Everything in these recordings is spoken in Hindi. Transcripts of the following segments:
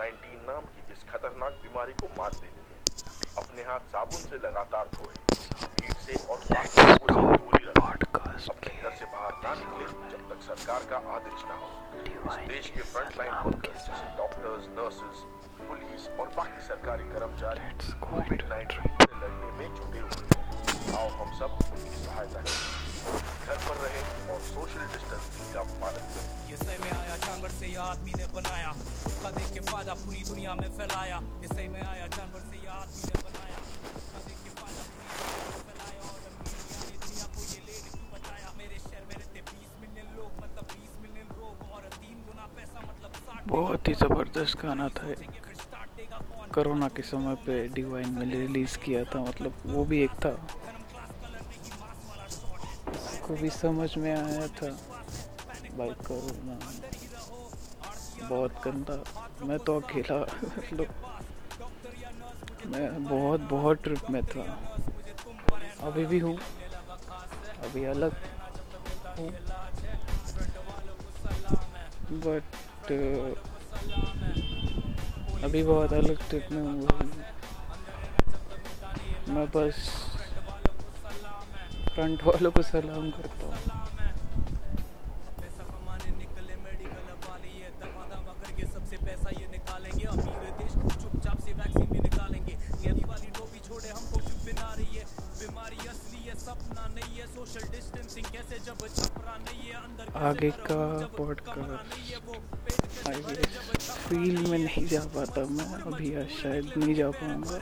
19 नाम की इस खतरनाक बीमारी को मात देने में अपने हाथ साबुन से लगातार धोए भीड़ से और दूरी अपने घर से बाहर ना निकले जब तक सरकार का आदेश ना हो। देश के फ्रंट लाइन वर्कर्स जैसे डॉक्टर्स नर्सेस पुलिस और बाकी सरकारी कर्मचारी कोविड 19 से लड़ने में जुटे हुए हैं। आओ हम सब उनकी सहायता करें। घर पर रहें और सोशल डिस्टेंसिंग का पालन करें। ये सही में आया जानवर से ये आदमी ने बनाया। उसका देख के फ़ायदा पूरी दुनिया में फैलाया। ये सही में आया जानवर से ये आदमी ने बनाया। उसका देख के फ़ायदा पूरी दुनिया में फैलाया और मीडिया ने दुनिया को ये ले क्यों बचाया मेरे शहर में रहते 20 मिलियन लोग मतलब 20 मिलियन लोग और तीन गुना पैसा मतलब 60 बहुत ही ज़बरदस्त गाना था कोरोना के समय पे डिवाइन में रिलीज़ किया था मतलब वो भी एक था। को भी समझ में आया था। भाई कोरोना बहुत गंदा। मैं तो अकेला मैं बहुत बहुत ट्रिप में था। अभी भी हूँ। अभी अलग हूँ। बट अभी बहुत अलग ट्रिप में हूँ। मैं बस फ्रंट वालों को सलाम करता हूँ। आगे का पॉडकास्ट है फ़ील्ड में नहीं जा पाता मैं, अभी शायद नहीं जा पाऊँगा।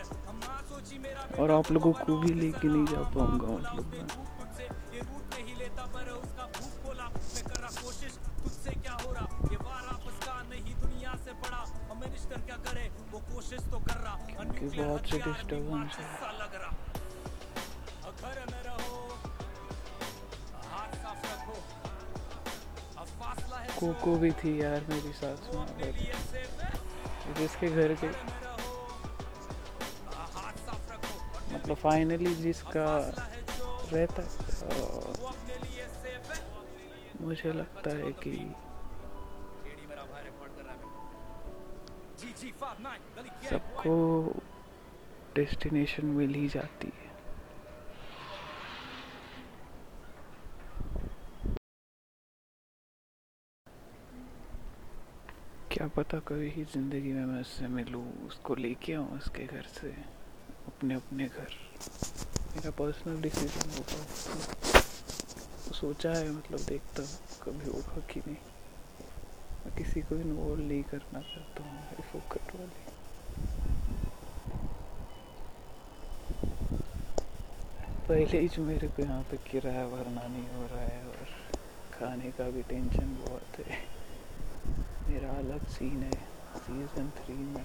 और आप लोगों को भी लेके नहीं जा पाऊँगा मतलब मैं क्योंकि बहुत से मार्च है। कोको भी थी यार मेरी साथ में। जिसके घर के मतलब फाइनली जिसका रहता है मुझे लगता है कि केडी मेरा भाई रिकॉर्ड कर रहा जी जी 59 गली के सबको डेस्टिनेशन मिल ही जाती है। क्या पता कभी ही ज़िंदगी में मैं उससे मिलूं, उसको लेके आऊँ उसके घर से। अपने अपने घर। मेरा पर्सनल डिसीज़न होगा। तो सोचा है मतलब देखता हूँ, कभी होगा कि नहीं। मैं किसी को इन्वॉल्व नहीं करना चाहता हूँ फोकट वाली। पहले ही जो मेरे को यहाँ पे किराया भरना नहीं हो रहा है और खाने का भी टेंशन बहुत है। मेरा अलग सीन है सीज़न थ्री में।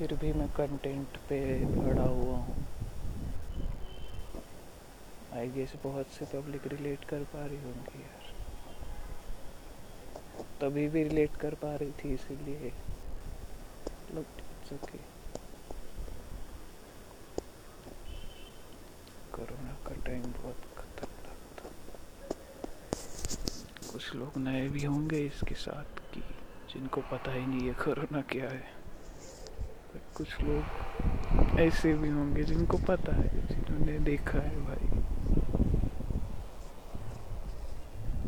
फिर भी मैं कंटेंट पे अड़ा हुआ हूँ। आई गेस बहुत से पब्लिक रिलेट कर पा रही होंगी यार। तभी भी रिलेट कर पा रही थी इसीलिए। It's कोरोना का टाइम बहुत खतरनाक था। कुछ लोग नए भी होंगे इसके साथ कि, जिनको पता ही नहीं है कोरोना क्या है। कुछ लोग ऐसे भी होंगे जिनको पता है, जिन्होंने देखा है भाई।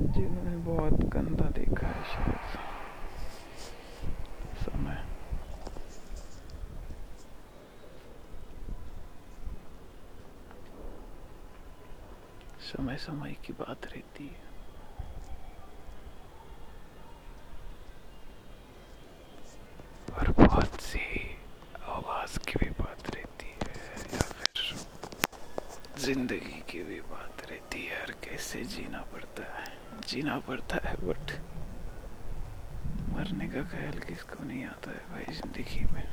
जिन्होंने बहुत गंदा देखा है शायद। समय। समय समय की बात रहती है और बहुत सी आवाज़ की भी बात रहती है या फिर ज़िंदगी की भी बात रहती है और कैसे जीना पड़ता है? जीना पड़ता है बट मरने का ख्याल किसको नहीं आता है भाई ज़िंदगी में?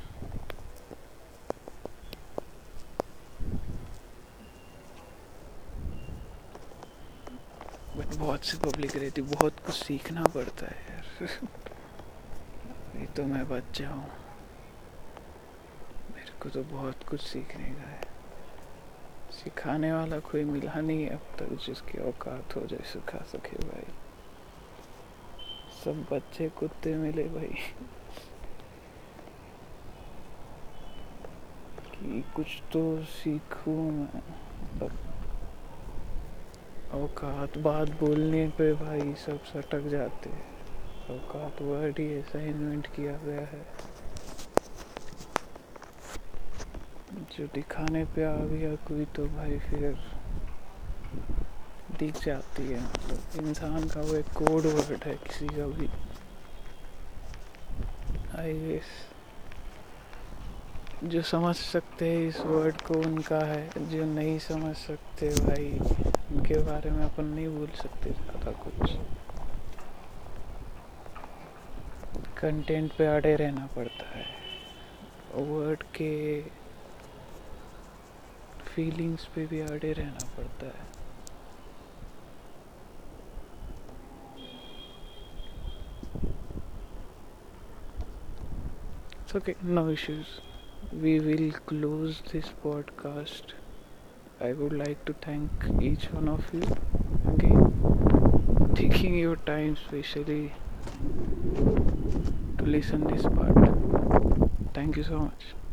बट बहुत सी पब्लिक रहती, बहुत कुछ सीखना पड़ता है, यार। ये तो मैं बच्चा हूँ। मेरे को तो बहुत कुछ सीखने का है। सिखाने वाला कोई मिला नहीं अब तक जिसकी औकात हो जाए सिखा सके भाई। सब बच्चे कुत्ते मिले भाई। कि कुछ तो सीखूं मैं। पर औकात बात बोलने पे भाई सब सटक जाते हैं। औकात वर्ड ही ऐसा इन्वेंट किया गया है। जो दिखाने पे आ गया, कोई तो भाई फिर दिख जाती है। मतलब इंसान का वो एक कोड वर्ड है, किसी का भी। आई गेस जो समझ सकते हैं इस वर्ड को उनका है, जो नहीं समझ सकते भाई, उनके बारे में अपन नहीं बोल सकते ज़्यादा कुछ। कंटेंट पे अड़े रहना पड़ता है। वर्ड के फीलिंग्स पे भी अड़े रहना पड़ता है। Okay no issues we will close this podcast I would like to thank each one of you okay taking your time specially to listen this part thank you so much